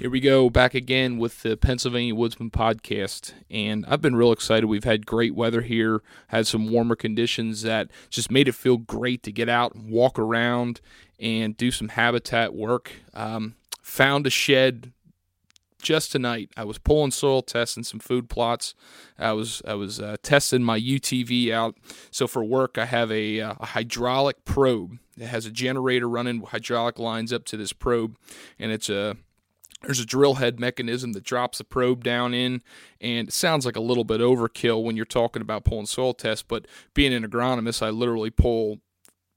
Here we go back again with the Pennsylvania Woodsman podcast. And I've been real excited. We've had great weather here, had some warmer conditions that just made it feel great to get out and walk around and do some habitat work. Um, found a shed just tonight. I was pulling soil, testing some food plots. I was I was uh, testing my UTV out. So for work, I have a, uh, a hydraulic probe. It has a generator running hydraulic lines up to this probe, and it's a there's a drill head mechanism that drops the probe down in, and it sounds like a little bit overkill when you're talking about pulling soil tests. But being an agronomist, I literally pull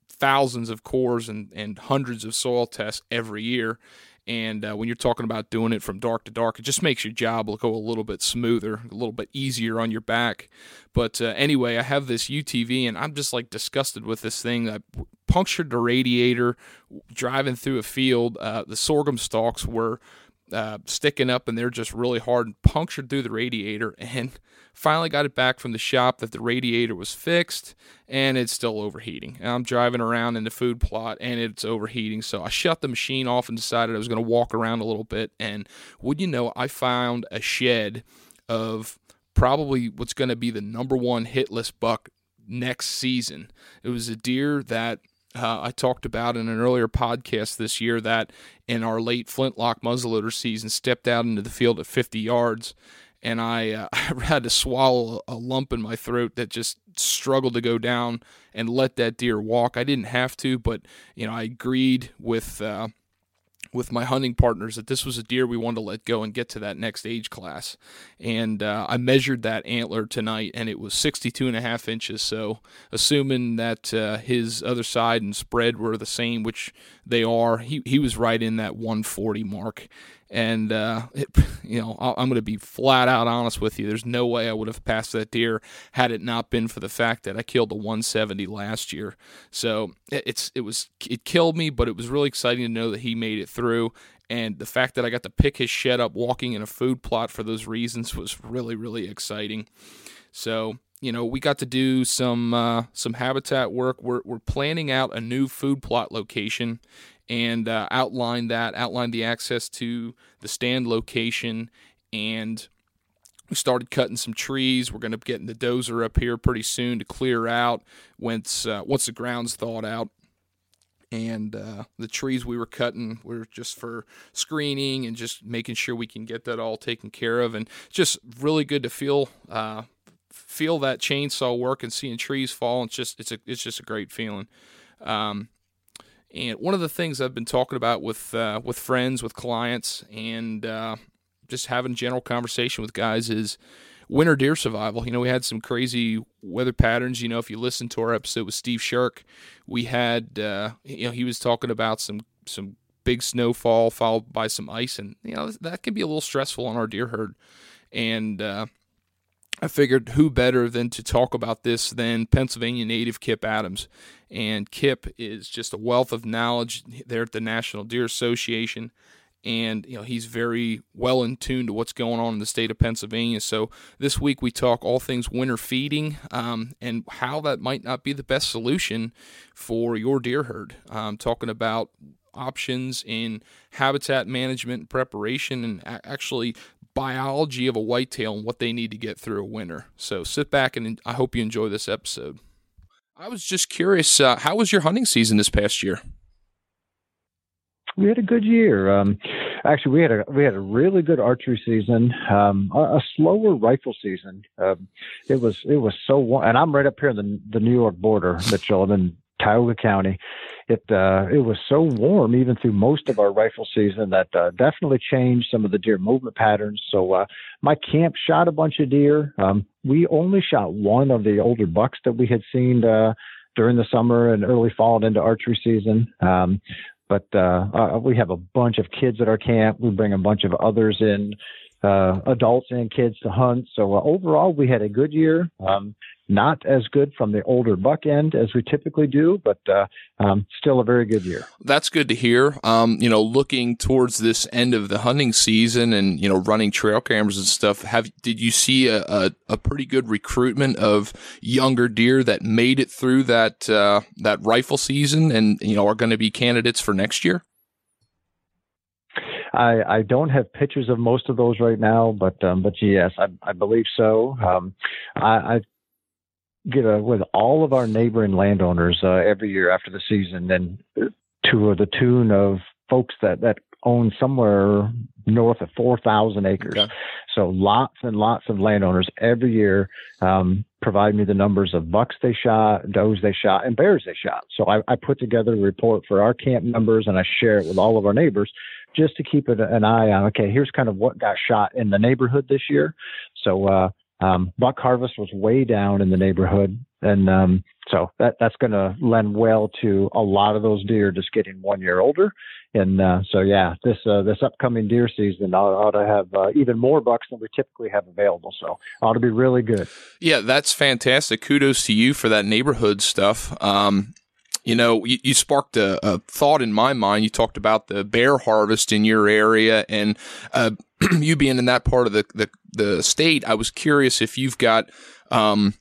thousands of cores and, and hundreds of soil tests every year. And uh, when you're talking about doing it from dark to dark, it just makes your job look a little bit smoother, a little bit easier on your back. But uh, anyway, I have this UTV and I'm just like disgusted with this thing. I punctured the radiator driving through a field. Uh, the sorghum stalks were uh, sticking up and they're just really hard and punctured through the radiator and finally got it back from the shop that the radiator was fixed and it's still overheating. And i'm driving around in the food plot and it's overheating so i shut the machine off and decided i was going to walk around a little bit and would you know i found a shed of probably what's going to be the number one hitless buck next season. It was a deer that uh, I talked about in an earlier podcast this year that in our late flintlock muzzleloader season stepped out into the field at 50 yards and I, uh, had to swallow a lump in my throat that just struggled to go down and let that deer walk. I didn't have to, but you know I agreed with uh, with my hunting partners that this was a deer we wanted to let go and get to that next age class. And uh, I measured that antler tonight and it was 62 and a half inches. So, assuming that uh, his other side and spread were the same, which they are, he, he was right in that 140 mark. And, uh, it, you know, I'm going to be flat out honest with you. There's no way I would have passed that deer had it not been for the fact that I killed a 170 last year. So it's, it was, it killed me, but it was really exciting to know that he made it through. And the fact that I got to pick his shed up walking in a food plot for those reasons was really, really exciting. So, you know, we got to do some uh, some habitat work. We're, we're planning out a new food plot location and uh, outline that, outline the access to the stand location, and we started cutting some trees. We're going to be getting the dozer up here pretty soon to clear out once uh, once the ground's thawed out. And uh, the trees we were cutting were just for screening and just making sure we can get that all taken care of. And just really good to feel uh, feel that chainsaw work and seeing trees fall. It's just it's a it's just a great feeling. Um, and one of the things I've been talking about with uh, with friends, with clients, and uh, just having general conversation with guys is winter deer survival. You know, we had some crazy weather patterns. You know, if you listen to our episode with Steve Shirk, we had uh, you know he was talking about some some big snowfall followed by some ice, and you know that can be a little stressful on our deer herd. And uh, I figured who better than to talk about this than Pennsylvania native Kip Adams. And Kip is just a wealth of knowledge there at the National Deer Association. And you know he's very well in tune to what's going on in the state of Pennsylvania. So this week we talk all things winter feeding um, and how that might not be the best solution for your deer herd. Um, talking about options in habitat management preparation and actually biology of a whitetail and what they need to get through a winter. So sit back and I hope you enjoy this episode. I was just curious, uh, how was your hunting season this past year? We had a good year. Um, actually, we had a we had a really good archery season. Um, a, a, slower rifle season. Um, it was it was so warm, and I'm right up here in the the New York border, Mitchell. I'm in Tioga County, it uh, it was so warm even through most of our rifle season that uh, definitely changed some of the deer movement patterns. So uh, my camp shot a bunch of deer. Um, we only shot one of the older bucks that we had seen uh, during the summer and early fall and into archery season. Um, but uh, uh, we have a bunch of kids at our camp. We bring a bunch of others in adults and kids to hunt. So overall, we had a good year. Um, not as good from the older buck end as we typically do, but uh, um, still a very good year. That's good to hear. Um, you know, looking towards this end of the hunting season and you know running trail cameras and stuff. Have did you see a, a, a pretty good recruitment of younger deer that made it through that uh, that rifle season and you know are going to be candidates for next year? I, I don't have pictures of most of those right now, but um, but yes, I, I believe so. Um, I, I get a, with all of our neighboring landowners uh, every year after the season, and to the tune of folks that that own somewhere north of 4,000 acres. Okay. So lots and lots of landowners every year um, provide me the numbers of bucks they shot, does they shot, and bears they shot. So I, I, put together a report for our camp members and I share it with all of our neighbors just to keep an eye on. Okay, here's kind of what got shot in the neighborhood this year. So uh, um, buck harvest was way down in the neighborhood, and um, so that that's going to lend well to a lot of those deer just getting one year older. And uh, so, yeah, this uh, this upcoming deer season ought, ought to have uh, even more bucks than we typically have available. So, ought to be really good. Yeah, that's fantastic. Kudos to you for that neighborhood stuff. Um, you know, you, you sparked a, a, thought in my mind. You talked about the bear harvest in your area and uh, you being in that part of the, the, the, state. I was curious if you've got, um,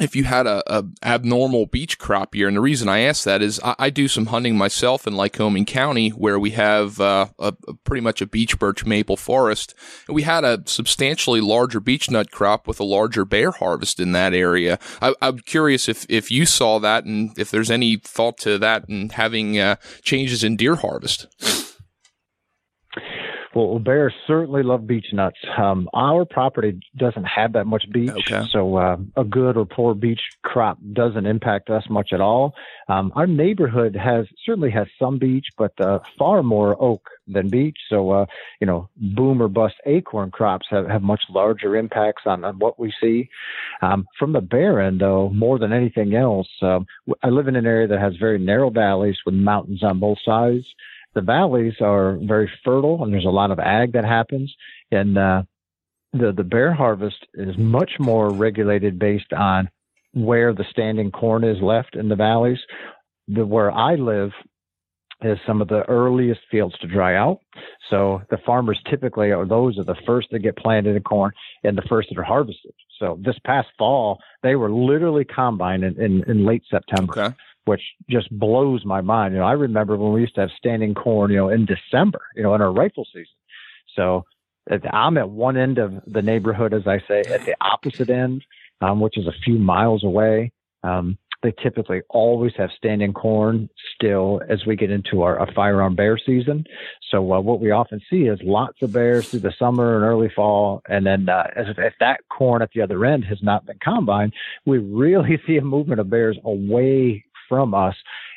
if you had a, a, abnormal beech crop year, and the reason I ask that is I, I do some hunting myself in Lycoming County, where we have uh, a, a, pretty much a beech birch maple forest, and we had a substantially larger beech nut crop with a larger bear harvest in that area. I, am curious if if you saw that, and if there's any thought to that, and having uh, changes in deer harvest. Well, bears certainly love beech nuts. Um, our property doesn't have that much beech, okay. so uh, a good or poor beech crop doesn't impact us much at all. Um, our neighborhood has certainly has some beech, but uh, far more oak than beech. So, uh, you know, boom or bust acorn crops have, have much larger impacts on, on what we see. Um, from the bear end, though, more than anything else, um, I live in an area that has very narrow valleys with mountains on both sides the valleys are very fertile and there's a lot of ag that happens. And uh, the the bear harvest is much more regulated based on where the standing corn is left in the valleys. The where I live is some of the earliest fields to dry out. So the farmers typically are those are the first that get planted in corn and the first that are harvested. So this past fall, they were literally combined in, in, in late September. Okay which just blows my mind. You know, I remember when we used to have standing corn, you know, in December, you know, in our rifle season. So I'm at one end of the neighborhood, as I say, at the opposite end, um, which is a few miles away. Um, they typically always have standing corn still as we get into our, firearm bear season. So uh, what we often see is lots of bears through the summer and early fall, and then uh, as if, if that corn at the other end has not been combined, we really see a movement of bears away from us.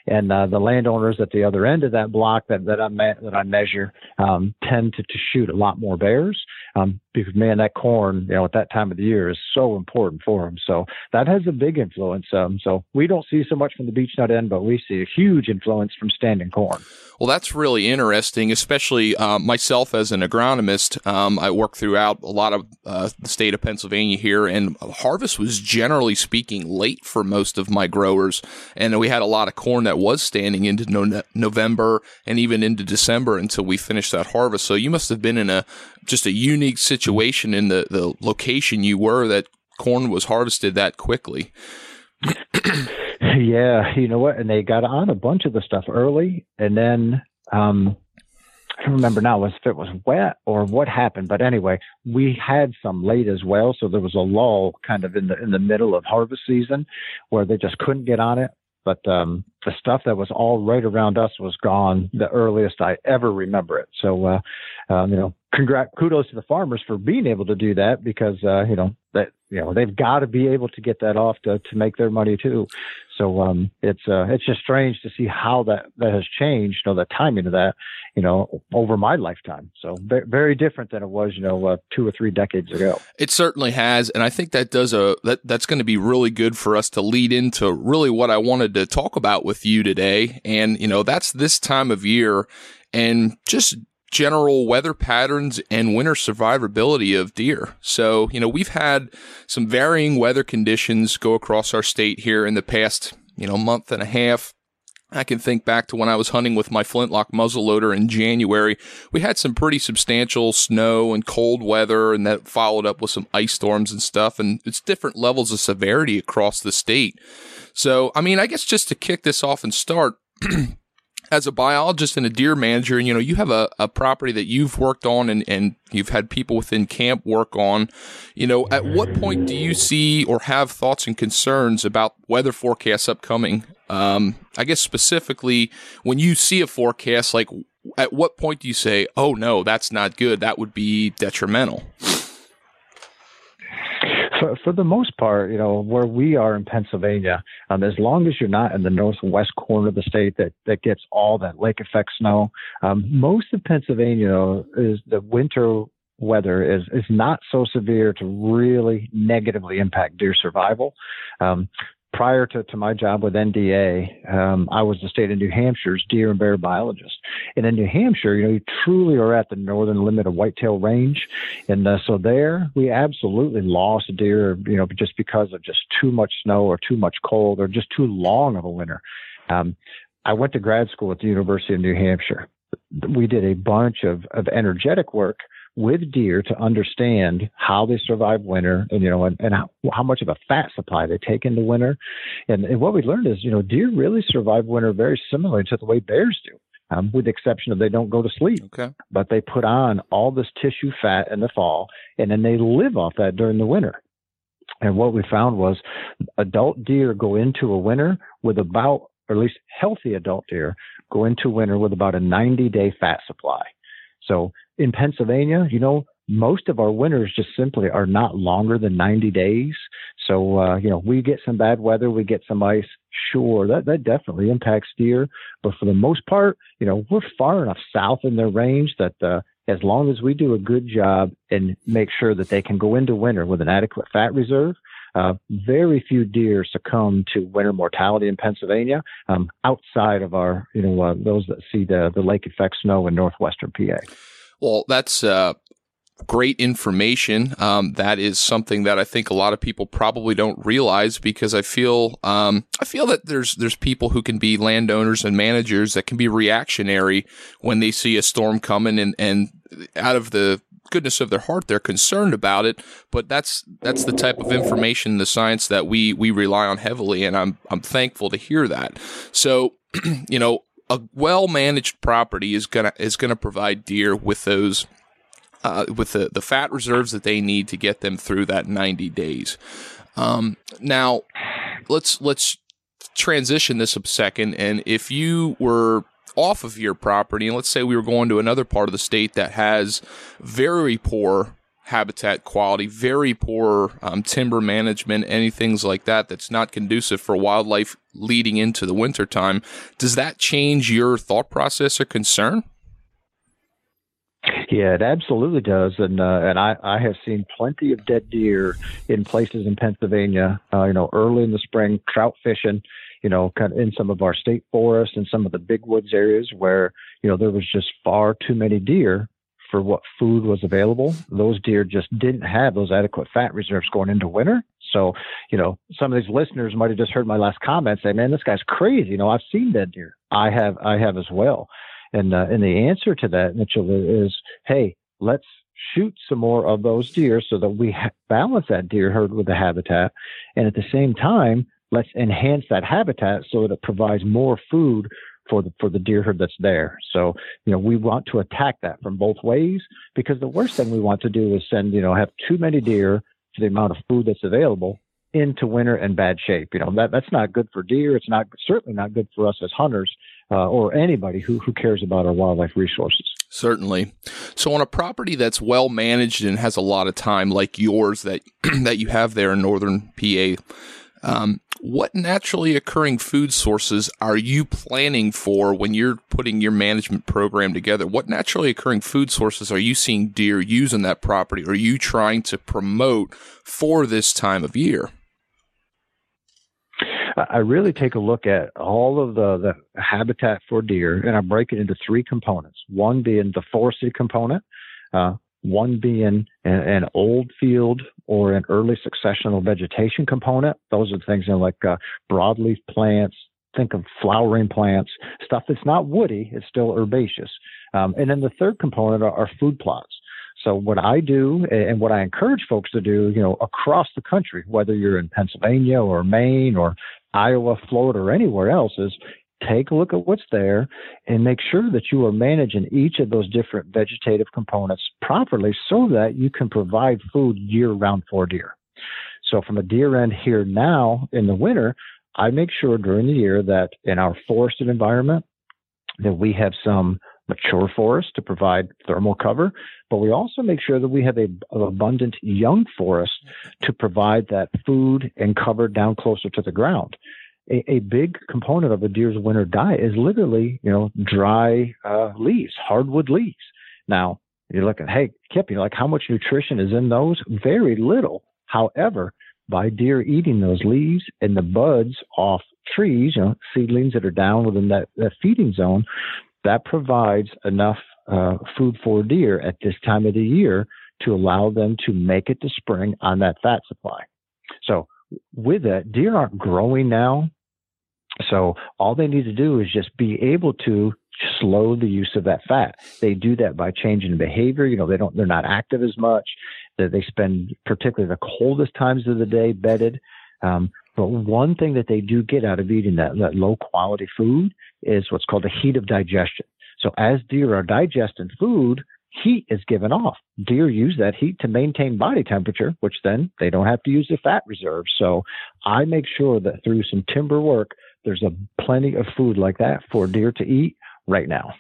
And uh, the landowners at the other end of that block that that I me- that I measure um, tend to, to shoot a lot more bears um, because man, that corn, you know, at that time of the year is so important for them. So that has a big influence. Um, so we don't see so much from the beech nut end, but we see a huge influence from standing corn. Well, that's really interesting, especially uh, myself as an agronomist. Um, I work throughout a lot of uh, the state of Pennsylvania here, and harvest was generally speaking late for most of my growers. And we had a lot of corn that was standing into no- November and even into December until we finished that harvest. So you must have been in a just a unique situation in the, the location you were that corn was harvested that quickly. yeah, you know what? And they got on a bunch of the stuff early, and then um, I don't remember now if it was wet or what happened, but anyway, we had some late as well. So there was a lull kind of in the in the middle of harvest season where they just couldn't get on it. But um, the stuff that was all right around us was gone the earliest I ever remember it. So, uh, um, you know, congrats, kudos to the farmers for being able to do that because uh, you know that you know they've got to be able to get that off to to make their money too. So um, it's uh, it's just strange to see how that that has changed. You know, the timing of that, you know, over my lifetime. So very different than it was, you know, uh, two or three decades ago. It certainly has, and I think that does a that that's going to be really good for us to lead into really what I wanted to talk about with you today. And you know, that's this time of year, and just general weather patterns and winter survivability of deer. So, you know, we've had some varying weather conditions go across our state here in the past, you know, month and a half. I can think back to when I was hunting with my flintlock muzzleloader in January. We had some pretty substantial snow and cold weather, and that followed up with some ice storms and stuff. And it's different levels of severity across the state. So, I mean, I guess just to kick this off and start, as a biologist and a deer manager, and you know, you have a, a property that you've worked on and, and you've had people within camp work on, you know, at what point do you see or have thoughts and concerns about weather forecasts upcoming? Um, I guess specifically when you see a forecast, like at what point do you say, oh no, that's not good. That would be detrimental for, for the most part, you know, where we are in Pennsylvania, um, as long as you're not in the northwest corner of the state that, that gets all that lake effect snow, um, most of Pennsylvania is the winter weather is is not so severe to really negatively impact deer survival. Um, prior to, to my job with NDA, um, I was the state of New Hampshire's deer and bear biologist. And in New Hampshire, you know, you truly are at the northern limit of whitetail range. And uh, so there, we absolutely lost deer, you know, just because of just too much snow or too much cold or just too long of a winter. Um, I went to grad school at the University of New Hampshire. We did a bunch of, of energetic work with deer to understand how they survive winter and you know and, and how, how much of a fat supply they take into winter. And, and what we learned is you know deer really survive winter very similarly to the way bears do um, with the exception of they don't go to sleep. Okay. But they put on all this tissue fat in the fall and then they live off that during the winter. And what we found was adult deer go into a winter with about or at least healthy adult deer go into winter with about a 90 day fat supply. So in Pennsylvania, you know, most of our winters just simply are not longer than 90 days. So, uh, you know, we get some bad weather, we get some ice. Sure, that, that definitely impacts deer. But for the most part, you know, we're far enough south in their range that uh, as long as we do a good job and make sure that they can go into winter with an adequate fat reserve, uh, very few deer succumb to winter mortality in Pennsylvania um, outside of our, you know, uh, those that see the, the lake effect snow in northwestern PA. Well, that's uh, great information. Um, that is something that I think a lot of people probably don't realize because I feel um, I feel that there's there's people who can be landowners and managers that can be reactionary when they see a storm coming and and out of the goodness of their heart they're concerned about it but that's that's the type of information the science that we we rely on heavily and I'm I'm thankful to hear that so you know a well managed property is gonna is gonna provide deer with those uh, with the, the fat reserves that they need to get them through that 90 days. Um, now, let's let's transition this a second. And if you were off of your property, and let's say we were going to another part of the state that has very poor habitat quality, very poor um, timber management, any things like that that's not conducive for wildlife leading into the wintertime. Does that change your thought process or concern? Yeah, it absolutely does, and uh, and I, I have seen plenty of dead deer in places in Pennsylvania. Uh, you know, early in the spring, trout fishing. You know, kind of in some of our state forests and some of the big woods areas where you know there was just far too many deer for what food was available. Those deer just didn't have those adequate fat reserves going into winter. So, you know, some of these listeners might have just heard my last comment say, "Man, this guy's crazy." You know, I've seen dead deer. I have, I have as well. And uh, and the answer to that, Mitchell, is hey, let's shoot some more of those deer so that we ha- balance that deer herd with the habitat, and at the same time, let's enhance that habitat so that it provides more food for the for the deer herd that's there. So you know we want to attack that from both ways because the worst thing we want to do is send you know have too many deer for the amount of food that's available into winter in bad shape. You know that that's not good for deer. It's not certainly not good for us as hunters uh, or anybody who, who cares about our wildlife resources. Certainly. So on a property that's well managed and has a lot of time like yours that that you have there in northern PA, um, what naturally occurring food sources are you planning for when you're putting your management program together? What naturally occurring food sources are you seeing deer use in that property? Are you trying to promote for this time of year? I really take a look at all of the, the habitat for deer and I break it into three components. One being the forested component, uh, one being an, an, old field or an early successional vegetation component. Those are things know, like uh, broadleaf plants. Think of flowering plants, stuff that's not woody, it's still herbaceous. Um, and then the third component are, are food plots. So what I do and what I encourage folks to do, you know, across the country, whether you're in Pennsylvania or Maine or Iowa, Florida, or anywhere else, is take a look at what's there and make sure that you are managing each of those different vegetative components properly so that you can provide food year round for deer. So from a deer end here now in the winter, I make sure during the year that in our forested environment that we have some mature forest to provide thermal cover, but we also make sure that we have a, an abundant young forest to provide that food and cover down closer to the ground. A, a big component of a deer's winter diet is literally, you know, dry uh, leaves, hardwood leaves. Now, you're looking, hey, Kip, you're like, how much nutrition is in those? Very little. However, by deer eating those leaves and the buds off trees, you know, seedlings that are down within that, that feeding zone, that provides enough uh, food for deer at this time of the year to allow them to make it to spring on that fat supply. So with that, deer aren't growing now. So all they need to do is just be able to slow the use of that fat. They do that by changing behavior. You know, they don't, they're not active as much. That they spend particularly the coldest times of the day bedded. Um, but one thing that they do get out of eating that, that low quality food is what's called the heat of digestion. So as deer are digesting food, heat is given off. Deer use that heat to maintain body temperature, which then they don't have to use the fat reserve. So I make sure that through some timber work, there's a plenty of food like that for deer to eat right now.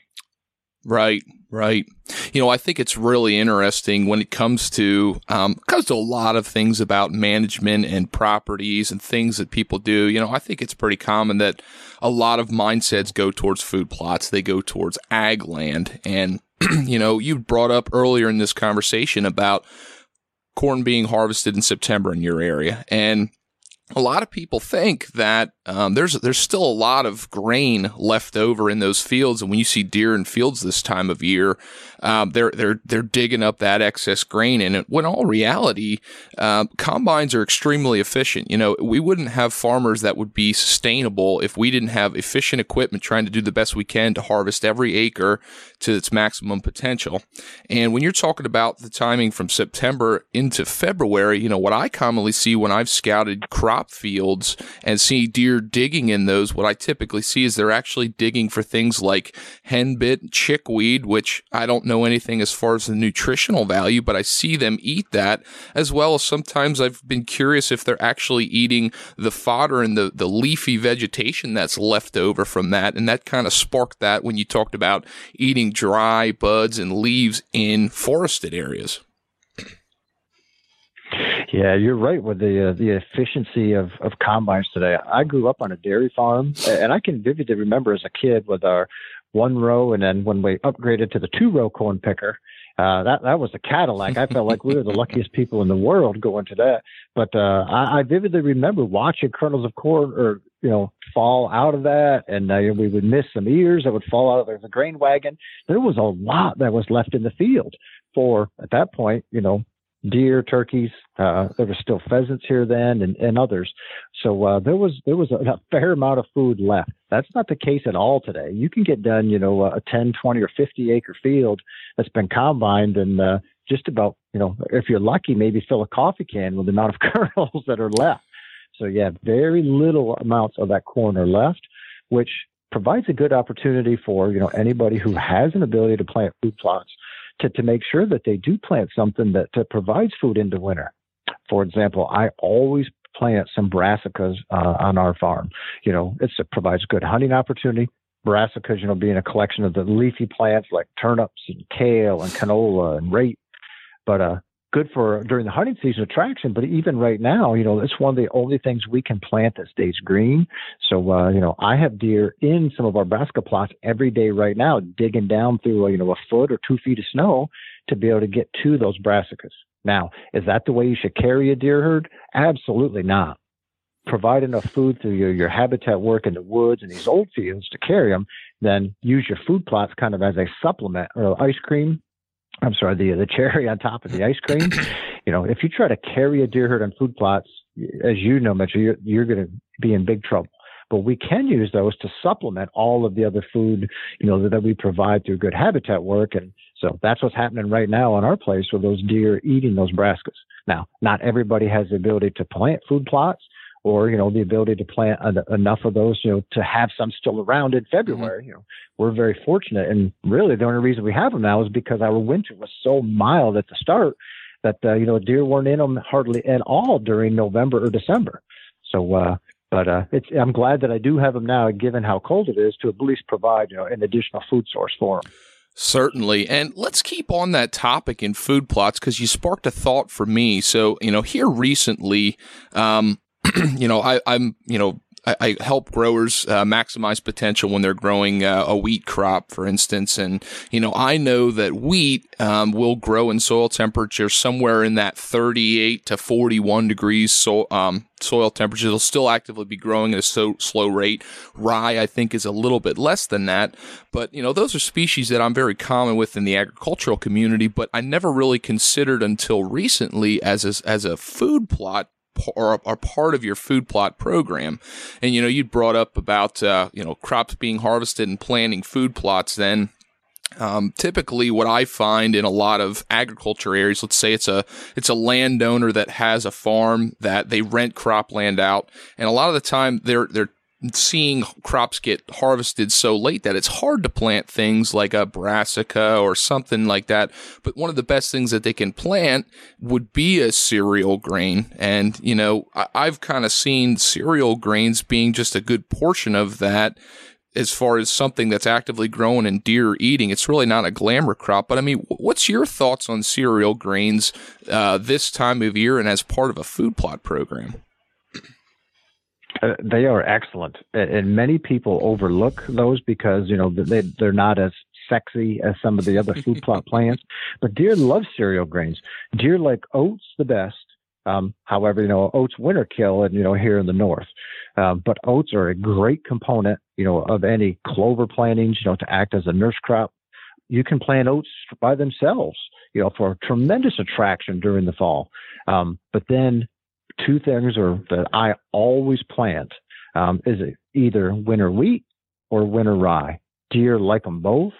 Right, right. You know, I think it's really interesting when it comes to um, comes to a lot of things about management and properties and things that people do. You know, I think it's pretty common that a lot of mindsets go towards food plots. They go towards ag land, and you know, you brought up earlier in this conversation about corn being harvested in September in your area, and a lot of people think that um, there's there's still a lot of grain left over in those fields, and when you see deer in fields this time of year, um, they're they're they're digging up that excess grain. And when all reality, uh, combines are extremely efficient. You know, we wouldn't have farmers that would be sustainable if we didn't have efficient equipment trying to do the best we can to harvest every acre to its maximum potential. And when you're talking about the timing from September into February, you know what I commonly see when I've scouted crop fields and see deer digging in those, what I typically see is they're actually digging for things like henbit, chickweed, which I don't know anything as far as the nutritional value, but I see them eat that as well as sometimes I've been curious if they're actually eating the fodder and the, the leafy vegetation that's left over from that. And that kind of sparked that when you talked about eating dry buds and leaves in forested areas. Yeah, you're right with the uh, the efficiency of, of combines today. I grew up on a dairy farm, and I can vividly remember as a kid with our one row, and then when we upgraded to the two row corn picker, uh, that that was a Cadillac. I felt like we were the luckiest people in the world going to that. But uh, I, I vividly remember watching kernels of corn or you know fall out of that, and uh, we would miss some ears that would fall out of the grain wagon. There was a lot that was left in the field for at that point, you know, deer, turkeys. Uh, there were still pheasants here then, and, and others. So uh, there was there was a, a, fair amount of food left. That's not the case at all today. You can get done, you know, a 10, 20, or 50 acre field that's been combined and uh, just about, you know, if you're lucky, maybe fill a coffee can with the amount of kernels that are left. So yeah, very little amounts of that corn are left, which provides a good opportunity for you know anybody who has an ability to plant food plots to, to make sure that they do plant something that, that provides food into winter. For example, I always plant some brassicas uh, on our farm. You know, it provides good hunting opportunity. Brassicas, you know, being a collection of the leafy plants like turnips and kale and canola and rape. But uh, good for during the hunting season attraction. But even right now, you know, it's one of the only things we can plant that stays green. So, uh, you know, I have deer in some of our brassica plots every day right now, digging down through, you know, a foot or two feet of snow to be able to get to those brassicas. Now, is that the way you should carry a deer herd? Absolutely not. Provide enough food through your, your habitat work in the woods and these old fields to carry them, then use your food plots kind of as a supplement or ice cream I'm sorry, the the cherry on top of the ice cream. you know, if you try to carry a deer herd on food plots, as you know, Mitchell, you're, you're going to be in big trouble. But we can use those to supplement all of the other food, you know, that, that we provide through good habitat work. And so that's what's happening right now on our place with those deer eating those brassicas. Now, not everybody has the ability to plant food plots or you know the ability to plant enough of those you know to have some still around in February. Mm-hmm. You know, we're very fortunate, and really the only reason we have them now is because our winter was so mild at the start that uh, you know deer weren't in them hardly at all during November or December. So, uh, but uh, it's I'm glad that I do have them now, given how cold it is, to at least provide you know an additional food source for them. Certainly. And let's keep on that topic in food plots because you sparked a thought for me. So, you know, here recently, um, you know, I, am you know, I, I help growers uh, maximize potential when they're growing uh, a wheat crop, for instance. And, you know, I know that wheat um, will grow in soil temperature somewhere in that 38 to 41 degrees so, um, soil temperature. It'll still actively be growing at a so slow rate. Rye, I think, is a little bit less than that. But, you know, those are species that I'm very common with in the agricultural community, but I never really considered until recently as a, as a food plot are, are part of your food plot program. And, you know, you brought up about, uh, you know, crops being harvested and planting food plots then. Um, typically what I find in a lot of agriculture areas, let's say it's a, it's a landowner that has a farm that they rent cropland out. And a lot of the time they're, they're seeing crops get harvested so late that it's hard to plant things like a brassica or something like that. But one of the best things that they can plant would be a cereal grain. And, you know, I- have kind of seen cereal grains being just a good portion of that as far as something that's actively grown and deer eating. It's really not a glamour crop. But I mean, what's your thoughts on cereal grains uh, this time of year and as part of a food plot program? Uh, they are excellent, and many people overlook those because you know they they're not as sexy as some of the other food plot plants. But deer love cereal grains. Deer like oats the best. Um, however, you know oats winter kill, and you know here in the north. Um, but oats are a great component, you know, of any clover plantings, you know, to act as a nurse crop. You can plant oats by themselves, you know, for tremendous attraction during the fall. Um, but then two things are that I always plant um, is either winter wheat or winter rye. Deer like them both.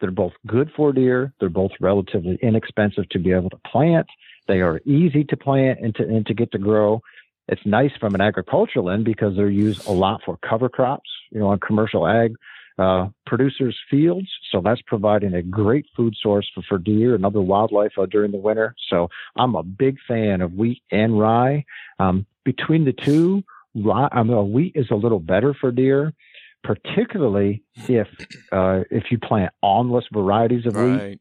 They're both good for deer. They're both relatively inexpensive to be able to plant. They are easy to plant and to, and to get to grow. It's nice from an agricultural end because they're used a lot for cover crops, you know, on commercial ag uh, producers' fields. So that's providing a great food source for, for deer and other wildlife uh, during the winter. So I'm a big fan of wheat and rye. Um, between the two, rye, I mean, wheat is a little better for deer, particularly if uh, if you plant awnless varieties of right. wheat.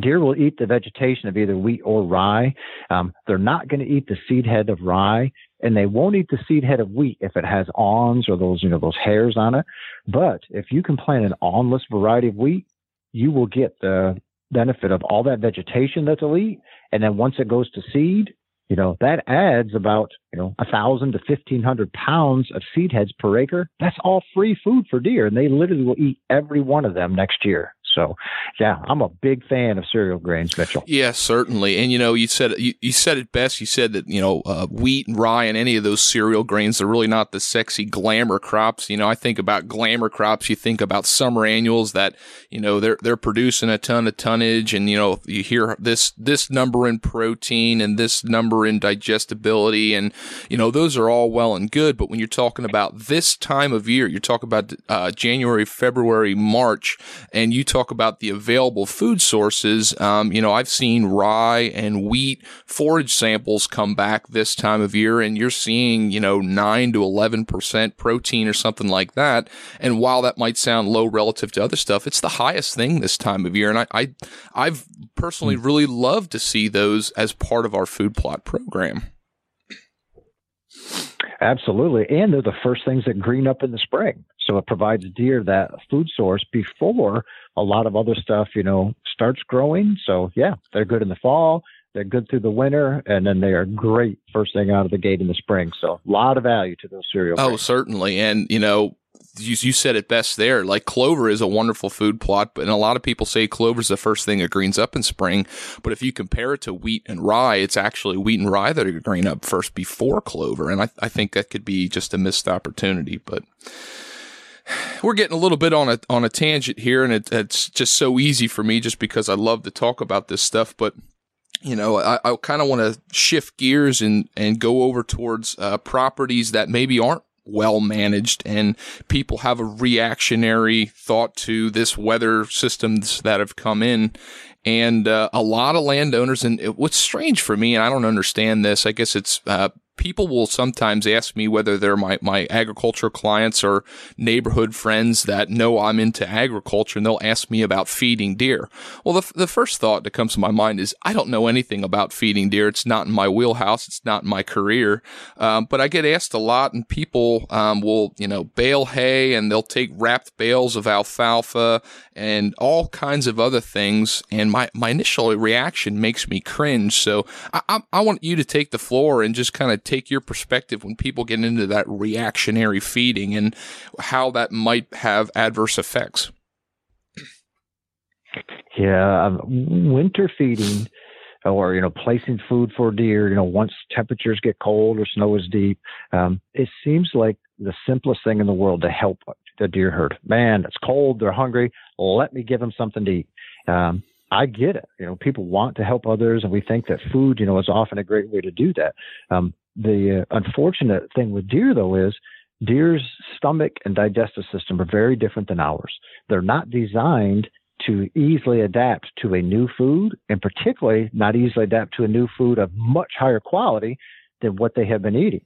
Deer will eat the vegetation of either wheat or rye. Um, they're not going to eat the seed head of rye, and they won't eat the seed head of wheat if it has awns or those, you know, those hairs on it. But if you can plant an awnless variety of wheat, you will get the benefit of all that vegetation that's elite. And then once it goes to seed, you know, that adds about, you know, a thousand to fifteen hundred pounds of seed heads per acre. That's all free food for deer. And they literally will eat every one of them next year. So, yeah, I'm a big fan of cereal grains, Mitchell. Yeah, certainly. And you know, you said you, you said it best. You said that you know uh, wheat and rye and any of those cereal grains are really not the sexy glamour crops. You know, I think about glamour crops. You think about summer annuals that you know they're they're producing a ton of tonnage, and you know you hear this this number in protein and this number in digestibility, and you know those are all well and good. But when you're talking about this time of year, you're talking about uh, January, February, March, and you talk talk about the available food sources, um, you know, I've seen rye and wheat forage samples come back this time of year, and you're seeing, you know, nine to eleven percent protein or something like that. And while that might sound low relative to other stuff, it's the highest thing this time of year. And I, I I've personally hmm. really loved to see those as part of our food plot program. Absolutely. And they're the first things that green up in the spring. So it provides deer that food source before a lot of other stuff, you know, starts growing. So yeah, they're good in the fall. They're good through the winter, and then they are great first thing out of the gate in the spring. So a lot of value to those cereal. Oh, grains. certainly. And you know, you, you said it best there. Like clover is a wonderful food plot, but and a lot of people say clover is the first thing that greens up in spring. But if you compare it to wheat and rye, it's actually wheat and rye that are green up first before clover. And I, I think that could be just a missed opportunity. But we're getting a little bit on a on a tangent here, and it, it's just so easy for me just because I love to talk about this stuff. But you know, I, I kind of want to shift gears and and go over towards uh, properties that maybe aren't well managed and people have a reactionary thought to this weather systems that have come in and uh, a lot of landowners and it, what's strange for me and i don't understand this i guess it's uh, people will sometimes ask me whether they're my, my agriculture clients or neighborhood friends that know I'm into agriculture and they'll ask me about feeding deer. Well, the, the first thought that comes to my mind is I don't know anything about feeding deer. It's not in my wheelhouse. It's not in my career. Um, but I get asked a lot and people, um, will, you know, bale hay and they'll take wrapped bales of alfalfa and all kinds of other things. And my, my initial reaction makes me cringe. So I, I, I want you to take the floor and just kind of take your perspective when people get into that reactionary feeding and how that might have adverse effects. Yeah, um, winter feeding or you know placing food for deer you know once temperatures get cold or snow is deep um, it seems like the simplest thing in the world to help the deer herd man it's cold they're hungry let me give them something to eat um, I get it. You know, people want to help others, and we think that food, you know, is often a great way to do that. Um, the uh, unfortunate thing with deer, though, is deer's stomach and digestive system are very different than ours. They're not designed to easily adapt to a new food, and particularly not easily adapt to a new food of much higher quality than what they have been eating.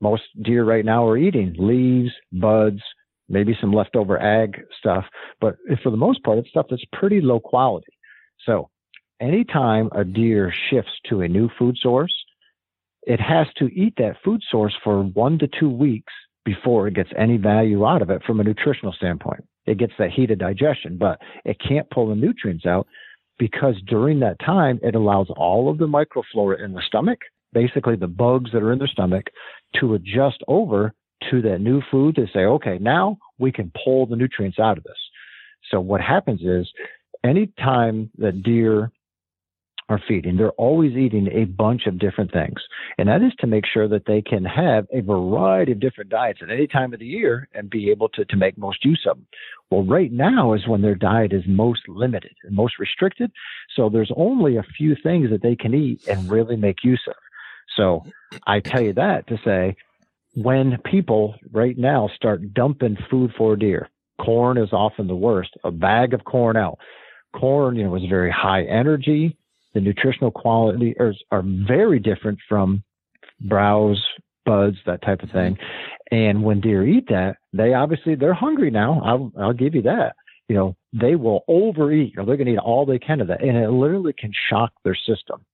Most deer right now are eating leaves, buds, maybe some leftover ag stuff, but for the most part, it's stuff that's pretty low quality. So, anytime a deer shifts to a new food source, it has to eat that food source for one to two weeks before it gets any value out of it from a nutritional standpoint. It gets that heated digestion, but it can't pull the nutrients out because during that time, it allows all of the microflora in the stomach, basically the bugs that are in the stomach, to adjust over to that new food to say, okay, now we can pull the nutrients out of this. So what happens is anytime that deer are feeding. They're always eating a bunch of different things. And that is to make sure that they can have a variety of different diets at any time of the year and be able to, to make most use of them. Well, right now is when their diet is most limited and most restricted. So there's only a few things that they can eat and really make use of. So I tell you that to say, when people right now start dumping food for deer, corn is often the worst, a bag of corn out. Corn, you know, is very high energy the nutritional quality are, are very different from browse, buds, that type of thing. And when deer eat that, they obviously they're hungry now. I'll I'll give you that. you know, they will overeat or they're going to eat all they can of that. And it literally can shock their system.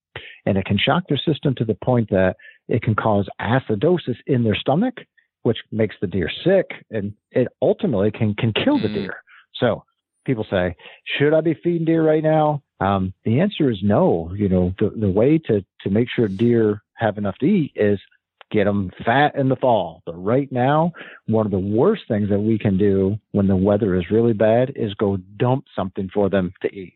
And it can shock their system to the point that it can cause acidosis in their stomach, which makes the deer sick. And it ultimately can, can kill the mm. deer. So people say, should I be feeding deer right now? Um, the answer is no. You know, the, the way to, to make sure deer have enough to eat is get them fat in the fall. But right now, one of the worst things that we can do when the weather is really bad is go dump something for them to eat.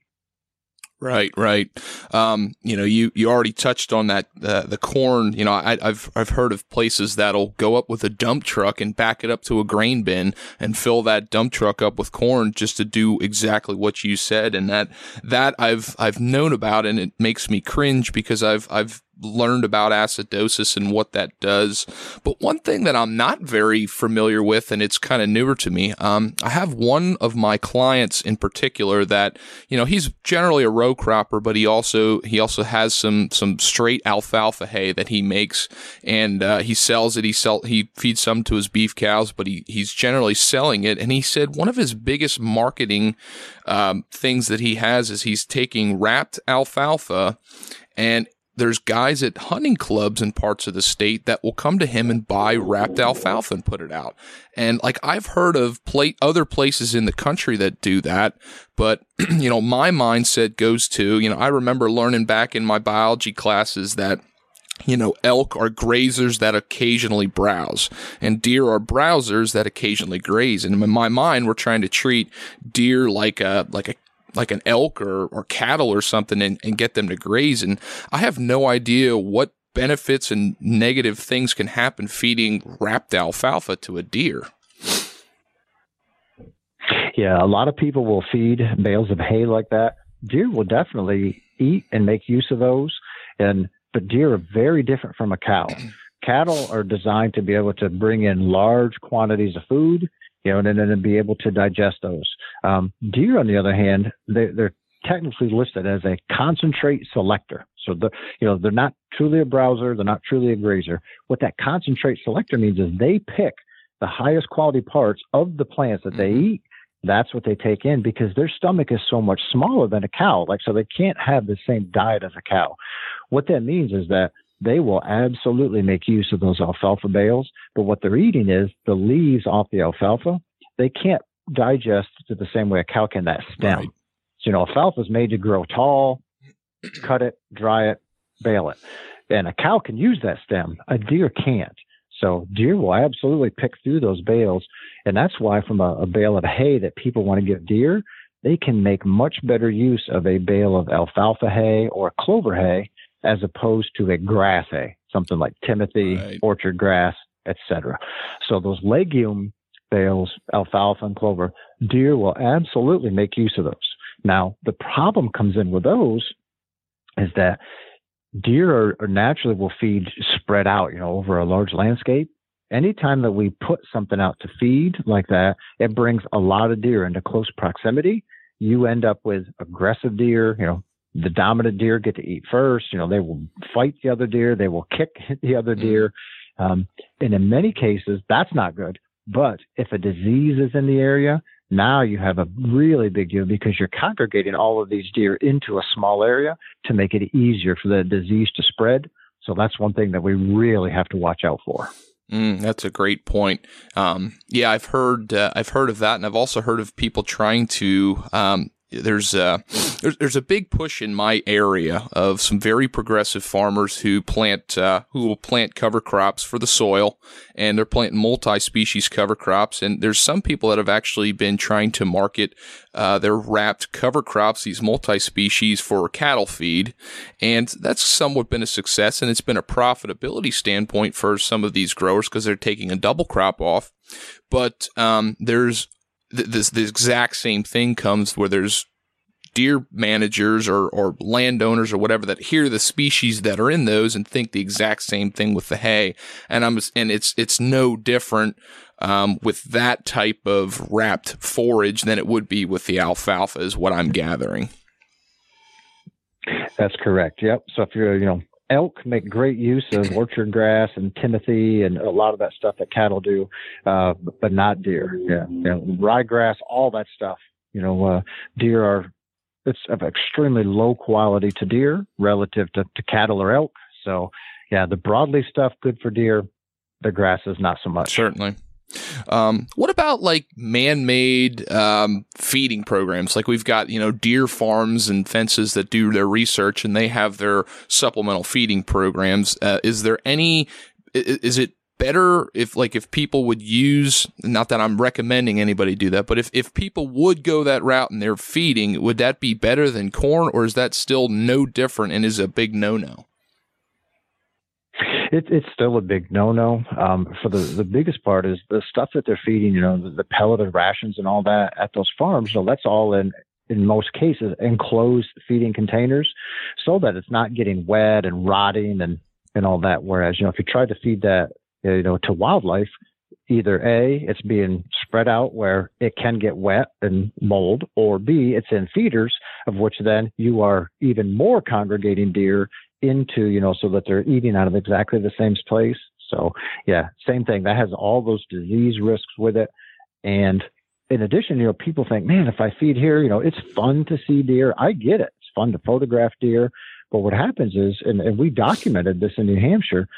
Right, right. Um, you know, you, you already touched on that uh, the corn. You know, I, have I've heard of places that'll go up with a dump truck and back it up to a grain bin and fill that dump truck up with corn just to do exactly what you said. And that that I've I've known about, and it makes me cringe because I've I've learned about acidosis and what that does. But one thing that I'm not very familiar with, and it's kind of newer to me, um, I have one of my clients in particular that, you know, he's generally a row cropper, but he also, he also has some, some straight alfalfa hay that he makes and, uh, he sells it. He sell, he feeds some to his beef cows, but he, he's generally selling it. And he said one of his biggest marketing, um, things that he has is he's taking wrapped alfalfa and there's guys at hunting clubs in parts of the state that will come to him and buy wrapped alfalfa and put it out. And like I've heard of plate other places in the country that do that, but you know, my mindset goes to, you know, I remember learning back in my biology classes that you know, elk are grazers that occasionally browse, and deer are browsers that occasionally graze. And in my mind, we're trying to treat deer like a like a like an elk or, or cattle or something and, and get them to graze. And I have no idea what benefits and negative things can happen feeding wrapped alfalfa to a deer. Yeah, a lot of people will feed bales of hay like that. Deer will definitely eat and make use of those. And but deer are very different from a cow. Cattle are designed to be able to bring in large quantities of food you know, and then be able to digest those. Um, deer, on the other hand, they, they're technically listed as a concentrate selector. So the you know they're not truly a browser, they're not truly a grazer. What that concentrate selector means is they pick the highest quality parts of the plants that they mm-hmm. eat. That's what they take in because their stomach is so much smaller than a cow. Like so they can't have the same diet as a cow. What that means is that they will absolutely make use of those alfalfa bales. But what they're eating is the leaves off the alfalfa. They can't digest to the same way a cow can that stem. Right. So, you know, alfalfa is made to grow tall, cut it, dry it, bale it. And a cow can use that stem. A deer can't. So deer will absolutely pick through those bales. And that's why from a, a bale of hay that people want to give deer, they can make much better use of a bale of alfalfa hay or clover hay as opposed to a grass hay, something like Timothy, right. orchard grass, etc. So those legume bales, alfalfa and clover, deer will absolutely make use of those. Now, the problem comes in with those is that deer are, are naturally will feed spread out, you know, over a large landscape. Anytime that we put something out to feed like that, it brings a lot of deer into close proximity. You end up with aggressive deer, you know, the dominant deer get to eat first. You know, they will fight the other deer. They will kick the other mm-hmm. deer. Um, and in many cases, that's not good. But if a disease is in the area, now you have a really big deal because you're congregating all of these deer into a small area to make it easier for the disease to spread. So that's one thing that we really have to watch out for. Mm, that's a great point. Um, yeah, I've heard uh, I've heard of that, and I've also heard of people trying to um, there's a there's, there's a big push in my area of some very progressive farmers who plant uh, who will plant cover crops for the soil and they're planting multi-species cover crops and there's some people that have actually been trying to market uh, their wrapped cover crops these multi-species for cattle feed and that's somewhat been a success and it's been a profitability standpoint for some of these growers because they're taking a double crop off but um, there's this the exact same thing comes where there's deer managers or, or landowners or whatever that hear the species that are in those and think the exact same thing with the hay. And I'm, and it's, it's no different, um, with that type of wrapped forage than it would be with the alfalfa is what I'm gathering. That's correct. Yep. So if you're, you know, elk make great use of orchard grass and timothy and a lot of that stuff that cattle do, uh, but not deer. Yeah, know, ryegrass, all that stuff. You know, uh, deer are it's of extremely low quality to deer relative to, to cattle or elk. So, yeah, the broadleaf stuff good for deer. The grass is not so much. Certainly. Um, what about like man-made um, feeding programs? Like we've got you know deer farms and fences that do their research and they have their supplemental feeding programs. Uh, is there any? Is it better if like if people would use not that I'm recommending anybody do that, but if, if people would go that route and they're feeding, would that be better than corn or is that still no different and is a big no no? It, it's still a big no-no. Um, for the the biggest part is the stuff that they're feeding. You know, the, the pelleted rations and all that at those farms. So that's all in in most cases enclosed feeding containers, so that it's not getting wet and rotting and and all that. Whereas you know, if you try to feed that you know, to wildlife, either A, it's being spread out where it can get wet and mold, or B, it's in feeders, of which then you are even more congregating deer into, you know, so that they're eating out of exactly the same place. So, yeah, same thing. That has all those disease risks with it. And in addition, you know, people think, man, if I feed here, you know, it's fun to see deer. I get it. It's fun to photograph deer. But what happens is, and, and we documented this in New Hampshire,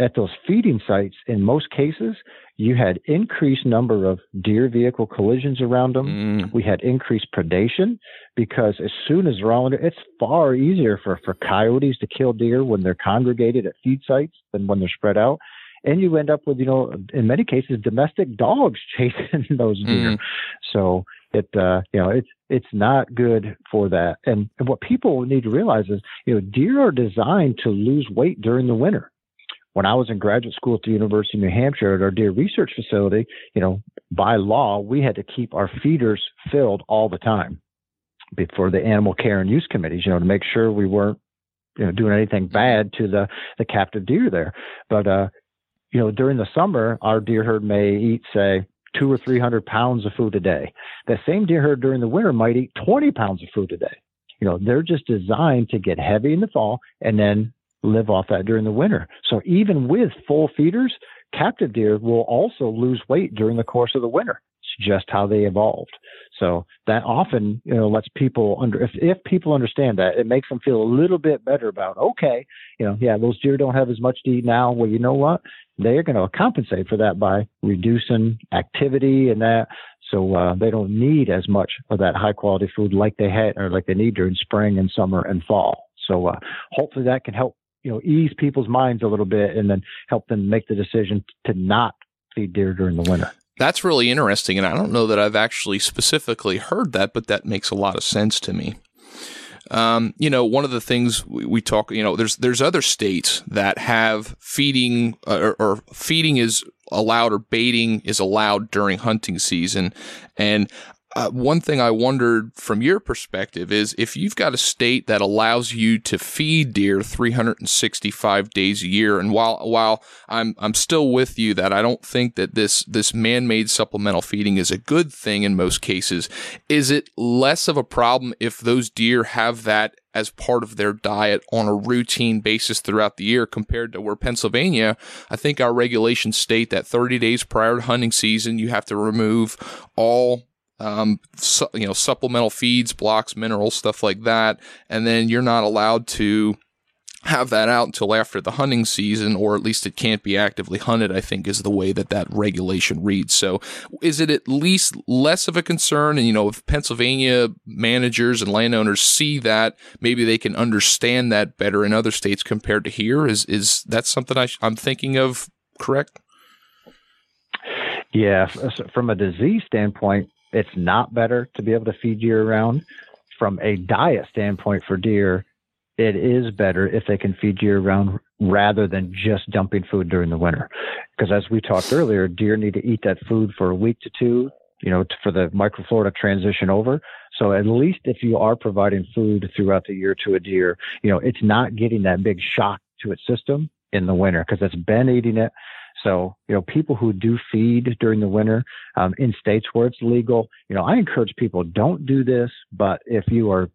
at those feeding sites, in most cases, you had increased number of deer vehicle collisions around them. Mm. We had increased predation because as soon as they're all under, it's far easier for, for coyotes to kill deer when they're congregated at feed sites than when they're spread out. And you end up with, you know, in many cases, domestic dogs chasing those deer. Mm. So it, uh, you know, it's, it's not good for that. And, and what people need to realize is, you know, deer are designed to lose weight during the winter when I was in graduate school at the University of New Hampshire at our deer research facility, you know, by law, we had to keep our feeders filled all the time before the animal care and use committees, you know, to make sure we weren't, you know, doing anything bad to the, the captive deer there. But, uh, you know, during the summer, our deer herd may eat, say, two or 300 pounds of food a day. The same deer herd during the winter might eat 20 pounds of food a day. You know, they're just designed to get heavy in the fall and then live off that during the winter. So even with full feeders, captive deer will also lose weight during the course of the winter. It's just how they evolved. So that often, you know, lets people under if if people understand that, it makes them feel a little bit better about okay, you know, yeah, those deer don't have as much to eat now. Well, you know what? They're going to compensate for that by reducing activity and that. So uh, they don't need as much of that high quality food like they had or like they need during spring and summer and fall. So uh, hopefully that can help you know ease people's minds a little bit and then help them make the decision to not feed deer during the winter. That's really interesting, and I don't know that I've actually specifically heard that, but that makes a lot of sense to me. Um, you know, one of the things we, we, talk, you know, there's there's other states that have feeding uh, or, or, feeding is allowed or baiting is allowed during hunting season, and uh, one thing I wondered from your perspective is if you've got a state that allows you to feed deer 365 days a year, and while while I'm I'm still with you that I don't think that this this man-made supplemental feeding is a good thing in most cases, is it less of a problem if those deer have that as part of their diet on a routine basis throughout the year compared to where Pennsylvania, I think our regulations state that 30 days prior to hunting season, you have to remove all um, su- you know, supplemental feeds, blocks, minerals, stuff like that. And then you're not allowed to have that out until after the hunting season, or at least it can't be actively hunted, I think is the way that that regulation reads. So is it at least less of a concern? And, you know, if Pennsylvania managers and landowners see that, maybe they can understand that better in other states compared to here. Is, is that something I sh- I'm thinking of correct? Yeah. From a disease standpoint, it's not better to be able to feed year round. From a diet standpoint for deer, it is better if they can feed year round rather than just dumping food during the winter. Because as we talked earlier, deer need to eat that food for a week to two, you know, for the microflora transition over. So at least if you are providing food throughout the year to a deer, you know, it's not getting that big shock to its system in the winter because it's been eating it. So, you know, people who do feed during the winter um, in states where it's legal, you know, I encourage people don't do this, but if you are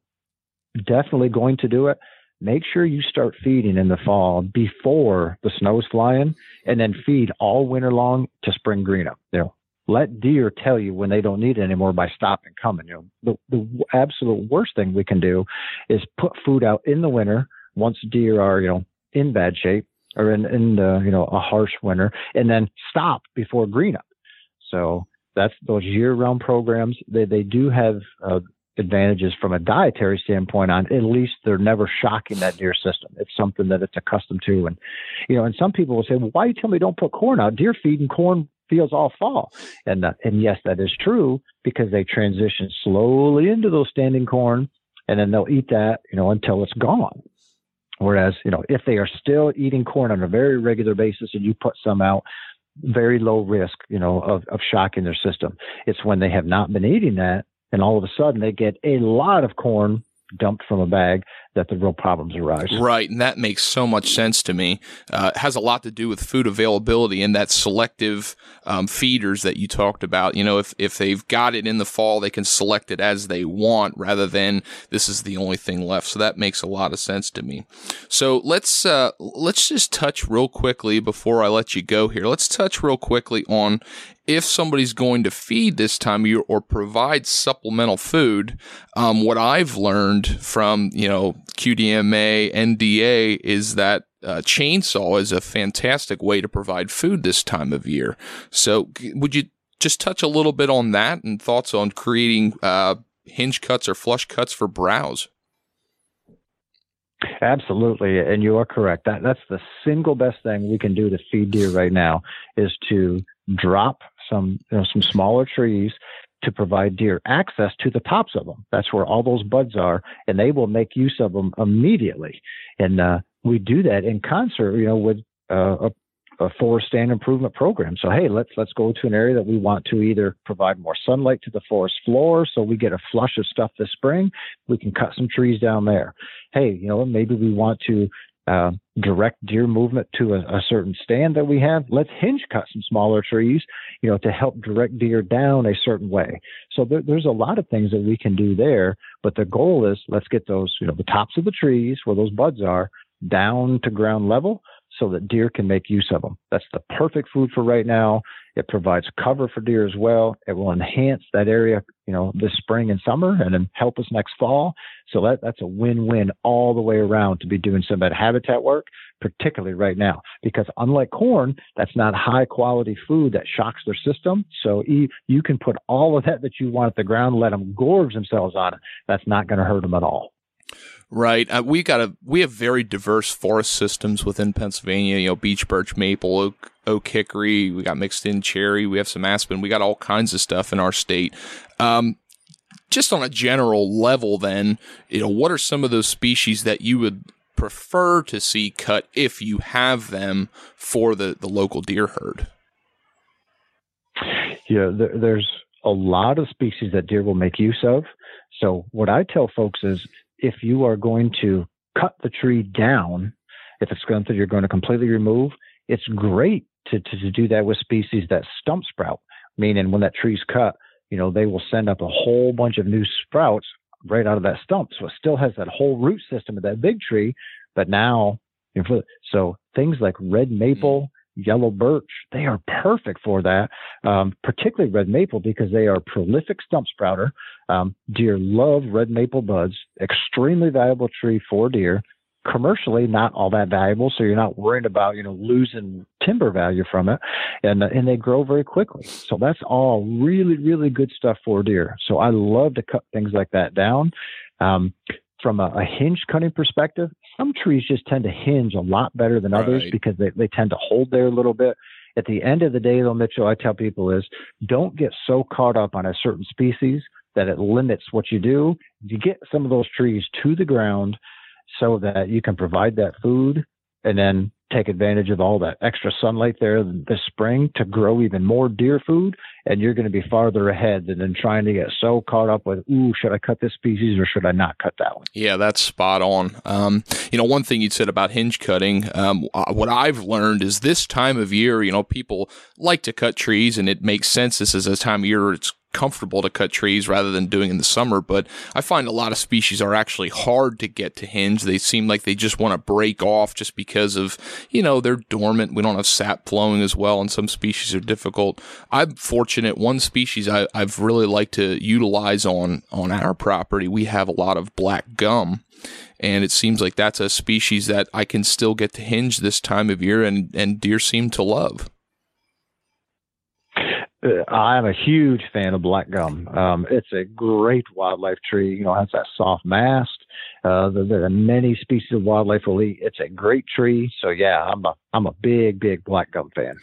definitely going to do it, make sure you start feeding in the fall before the snow's flying and then feed all winter long to spring green up. You know, let deer tell you when they don't need it anymore by stopping coming. You know, the, the absolute worst thing we can do is put food out in the winter once deer are, you know, in bad shape or in, in the, you know, a harsh winter and then stop before green up. So that's those year round programs. They, they do have uh, advantages from a dietary standpoint on at least they're never shocking that deer system. It's something that it's accustomed to. And, you know, and some people will say, well, why you tell me don't put corn out? Deer feed feeding corn fields all fall. And, uh, and yes, that is true because they transition slowly into those standing corn and then they'll eat that, you know, until it's gone. Whereas, you know, if they are still eating corn on a very regular basis and you put some out, very low risk, you know, of, of shocking their system. It's when they have not been eating that and all of a sudden they get a lot of corn dumped from a bag that the real problems arise. Right, and that makes so much sense to me. Uh, it has a lot to do with food availability and that selective um, feeders that you talked about. You know, if if they've got it in the fall, they can select it as they want rather than this is the only thing left. So that makes a lot of sense to me. So let's uh, let's just touch real quickly before I let you go here. Let's touch real quickly on if somebody's going to feed this time of year or provide supplemental food, um, what I've learned from, you know, QDMA, NDA is that uh, chainsaw is a fantastic way to provide food this time of year. So would you just touch a little bit on that and thoughts on creating, uh, hinge cuts or flush cuts for browse? Absolutely, and you are correct. That that's the single best thing we can do to feed deer right now is to drop some you know some smaller trees to provide deer access to the tops of them. That's where all those buds are, and they will make use of them immediately. And uh, we do that in concert, you know, with uh, a, a forest stand improvement program. So hey, let's let's go to an area that we want to either provide more sunlight to the forest floor, so we get a flush of stuff this spring. We can cut some trees down there. Hey, you know, maybe we want to uh, direct deer movement to a, a, certain stand that we have. Let's hinge cut some smaller trees, you know, to help direct deer down a certain way. So there, there's a lot of things that we can do there, but the goal is let's get those, you know, the tops of the trees where those buds are down to ground level so that deer can make use of them. That's the perfect food for right now. It provides cover for deer as well. It will enhance that area, you know, this spring and summer and then help us next fall. So that, that's a win-win all the way around to be doing some of that habitat work, particularly right now, because unlike corn, that's not high quality food that shocks their system. So you, you can put all of that that you want at the ground, let them gorge themselves on it. That's not going to hurt them at all. Right. Uh, we got a we have very diverse forest systems within Pennsylvania. You know, beech, birch, maple, oak, oak, hickory. We got mixed in cherry. We have some aspen. We got all kinds of stuff in our state. Um, just on a general level, then, you know, what are some of those species that you would prefer to see cut if you have them for the the local deer herd? Yeah, there, there's a lot of species that deer will make use of. So what I tell folks is if you are going to cut the tree down, if it's something you're going to completely remove, it's great to, to, to do that with species that stump sprout, meaning when that tree's cut, you know, they will send up a whole bunch of new sprouts right out of that stump. So it still has that whole root system of that big tree, but now, so things like red maple, mm. Yellow birch, they are perfect for that, um, particularly red maple because they are prolific stump sprouter. Um, deer love red maple buds, extremely valuable tree for deer. Commercially, not all that valuable, so you're not worried about you know losing timber value from it, and and they grow very quickly. So that's all really really good stuff for deer. So I love to cut things like that down. Um, from a, a, hinge cutting perspective, some trees just tend to hinge a lot better than others right. because they, they tend to hold there a little bit. At the end of the day, though, Mitchell, I tell people is don't get so caught up on a certain species that it limits what you do. You get some of those trees to the ground so that you can provide that food and then take advantage of all that extra sunlight there this spring to grow even more deer food and you're going to be farther ahead than in trying to get so caught up with ooh should i cut this species or should i not cut that one? Yeah that's spot on. Um, you know one thing you said about hinge cutting um, uh, what i've learned is this time of year you know people like to cut trees and it makes sense. This is a time of year it's comfortable to cut trees rather than doing in the summer. But I find a lot of species are actually hard to get to hinge. They seem like they just want to break off just because of, you know, they're dormant. We don't have sap flowing as well, and some species are difficult. I'm fortunate. One species I, I've really liked to utilize on on our property. We have a lot of black gum and it seems like that's a species that I can still get to hinge this time of year, and and deer seem to love. I'm a huge fan of black gum. Um, it's a great wildlife tree. You know, it has that soft mast. Uh, there are many species of wildlife will eat. It's a great tree. So yeah, I'm a I'm a big big black gum fan.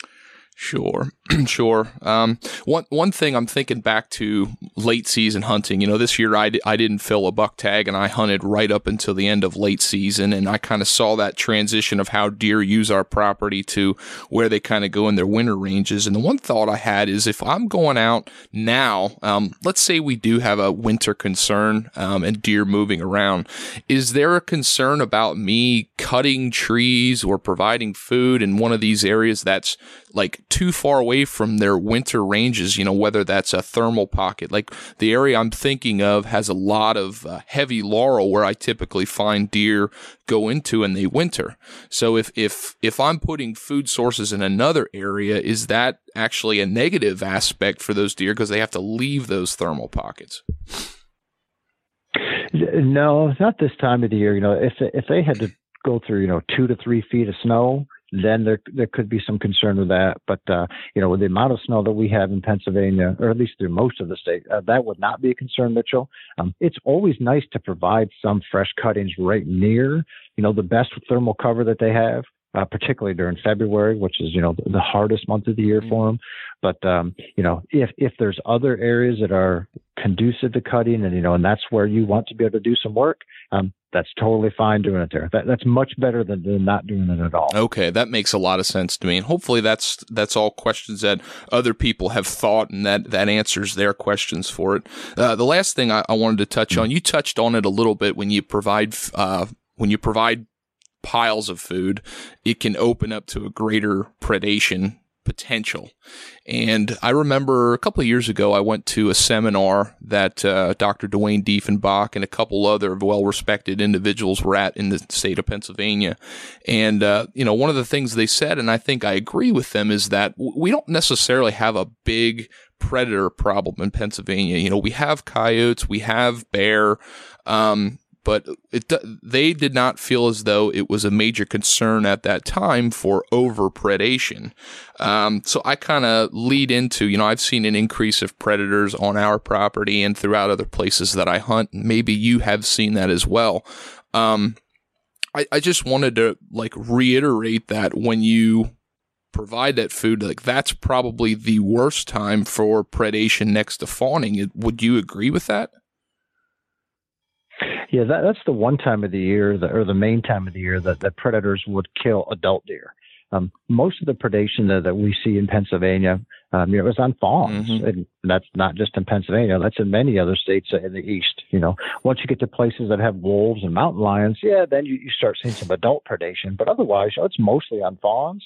Sure, sure. Um, one one thing I'm thinking back to late season hunting. You know, this year I d- I didn't fill a buck tag, and I hunted right up until the end of late season, and I kind of saw that transition of how deer use our property to where they kind of go in their winter ranges. And the one thought I had is if I'm going out now, um, let's say we do have a winter concern um, and deer moving around, is there a concern about me cutting trees or providing food in one of these areas that's like too far away from their winter ranges, you know, whether that's a thermal pocket. Like the area I'm thinking of has a lot of uh, heavy laurel where I typically find deer go into and they winter. So if if if I'm putting food sources in another area, is that actually a negative aspect for those deer because they have to leave those thermal pockets? No, not this time of the year. You know, if if they had to go through, you know, two to three feet of snow, then there there could be some concern with that. But uh, you know, with the amount of snow that we have in Pennsylvania, or at least through most of the state, uh, that would not be a concern, Mitchell. Um, it's always nice to provide some fresh cuttings right near, you know, the best thermal cover that they have. Uh, particularly during February, which is you know the, the hardest month of the year for them. But um, you know, if if there's other areas that are conducive to cutting, and you know, and that's where you want to be able to do some work, um, that's totally fine doing it there. That, that's much better than, than not doing it at all. Okay, that makes a lot of sense to me, and hopefully that's that's all questions that other people have thought, and that that answers their questions for it. Uh, the last thing I, I, wanted to touch on, you touched on it a little bit when you provide uh, when you provide piles of food, it can open up to a greater predation potential. And I remember a couple of years ago, I went to a seminar that uh, Dr. Duane Diefenbach and a couple other well respected individuals were at in the state of Pennsylvania. And, uh, you know, one of the things they said, and I think I agree with them, is that we don't necessarily have a big predator problem in Pennsylvania. You know, we have coyotes, we have bear, um, but it, they did not feel as though it was a major concern at that time for overpredation. Um, so I kind of lead into, you know, I've seen an increase of predators on our property and throughout other places that I hunt. Maybe you have seen that as well. Um, I, I just wanted to like reiterate that when you provide that food, like that's probably the worst time for predation next to fawning. Would you agree with that? Yeah, that, that's the one time of the year, that, or the main time of the year that, that predators would kill adult deer. Um, most of the predation that, that we see in Pennsylvania, um, you know, is on fawns, mm-hmm. and that's not just in Pennsylvania. That's in many other states in the east. You know, once you get to places that have wolves and mountain lions, yeah, then you, you start seeing some adult predation. But otherwise, you know, it's mostly on fawns.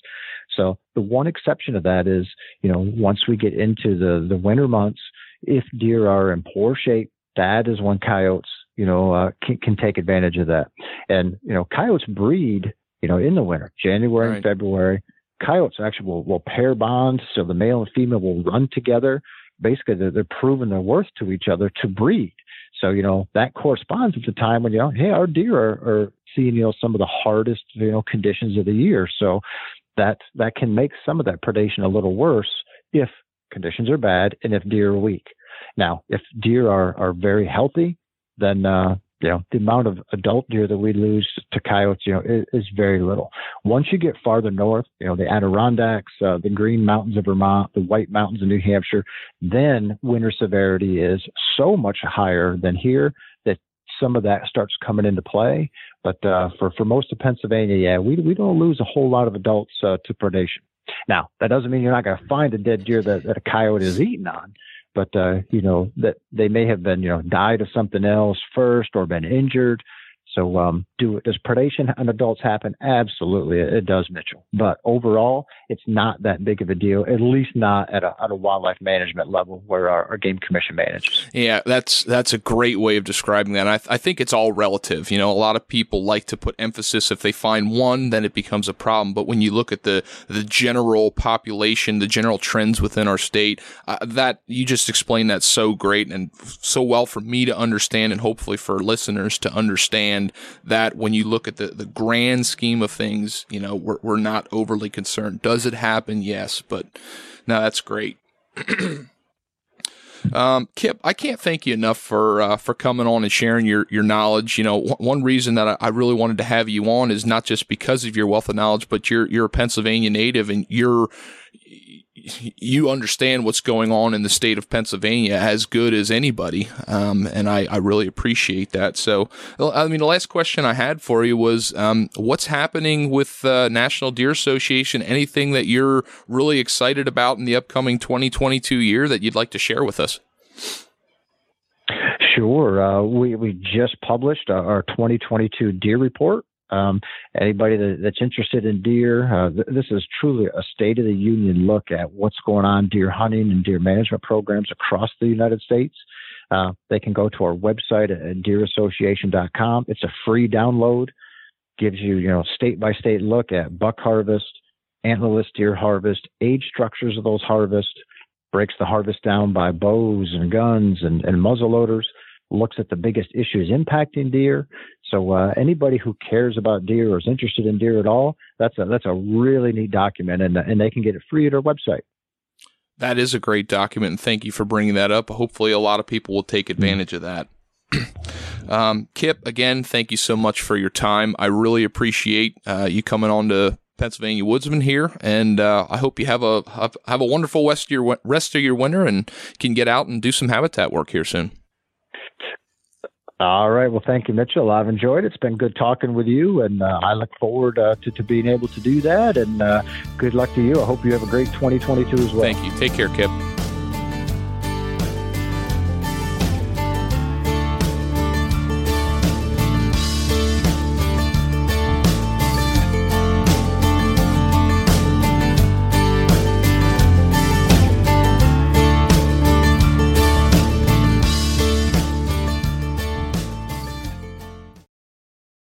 So the one exception to that is, you know, once we get into the the winter months, if deer are in poor shape, that is when coyotes you know, uh, can, can take advantage of that. And, you know, coyotes breed, you know, in the winter, January right. and February. Coyotes actually will, will pair bond. So the male and female will run together. Basically, they're, they're proving their worth to each other to breed. So, you know, that corresponds with the time when, you know, hey, our deer are, are seeing, you know, some of the hardest, you know, conditions of the year. So that, that can make some of that predation a little worse if conditions are bad and if deer are weak. Now, if deer are, are very healthy, then uh, you know the amount of adult deer that we lose to coyotes, you know, is, is very little. Once you get farther north, you know, the Adirondacks, uh, the Green Mountains of Vermont, the White Mountains of New Hampshire, then winter severity is so much higher than here that some of that starts coming into play. But uh, for for most of Pennsylvania, yeah, we we don't lose a whole lot of adults uh, to predation. Now, that doesn't mean you're not going to find a dead deer that, that a coyote is eating on but uh, you know that they may have been you know died of something else first or been injured. So, um, do does predation on adults happen? Absolutely, it, it, does, Mitchell. But overall, it's not that big of a deal. At least not at a, at a wildlife management level where our, our, game commission manages. Yeah, that's that's a great way of describing that. I, th- I think it's all relative. You know, a lot of people like to put emphasis if they find one, then it becomes a problem. But when you look at the the general population, the general trends within our state, uh, that you just explained that so great and so well for me to understand, and hopefully for listeners to understand understand that when you look at the, the grand scheme of things, you know, we're, we're not overly concerned. Does it happen? Yes, but no, that's great. Um, Kip, I can't thank you enough for uh, for coming on and sharing your your knowledge. You know, w- one reason that I, I, really wanted to have you on is not just because of your wealth of knowledge, but you're you're a Pennsylvania native and you're you understand what's going on in the state of Pennsylvania as good as anybody. Um, and I, I, really appreciate that. So, I mean, the last question I had for you was, um, what's happening with uh, National Deer Association? Anything that you're really excited about in the upcoming 2022 year that you'd like to share with us? Sure. Uh, we, we just published our 2022 deer report. Um, anybody that, that's interested in deer, uh, th- this is truly a state of the union look at what's going on deer hunting and deer management programs across the United States. Uh, they can go to our website at deerassociation.com. It's a free download, gives you you know state by state look at buck harvest, antlerless deer harvest, age structures of those harvests, breaks the harvest down by bows and guns and, and muzzle loaders looks at the biggest issues impacting deer. So uh, anybody who cares about deer or is interested in deer at all, that's a that's a really neat document, and and they can get it free at our website. That is a great document, and thank you for bringing that up. Hopefully, a lot of people will take advantage mm-hmm. of that. um, Kip, again, thank you so much for your time. I really appreciate uh, you coming on to Pennsylvania Woodsman here, and uh, I hope you have a have, have a wonderful rest of your rest of your winter and can get out and do some habitat work here soon. All right. Well, thank you, Mitchell. I've enjoyed it. It's been good talking with you, and uh, I look forward uh, to, to, being able to do that. And uh, good luck to you. I hope you have a great 2022 as well. Thank you. Take care, Kip.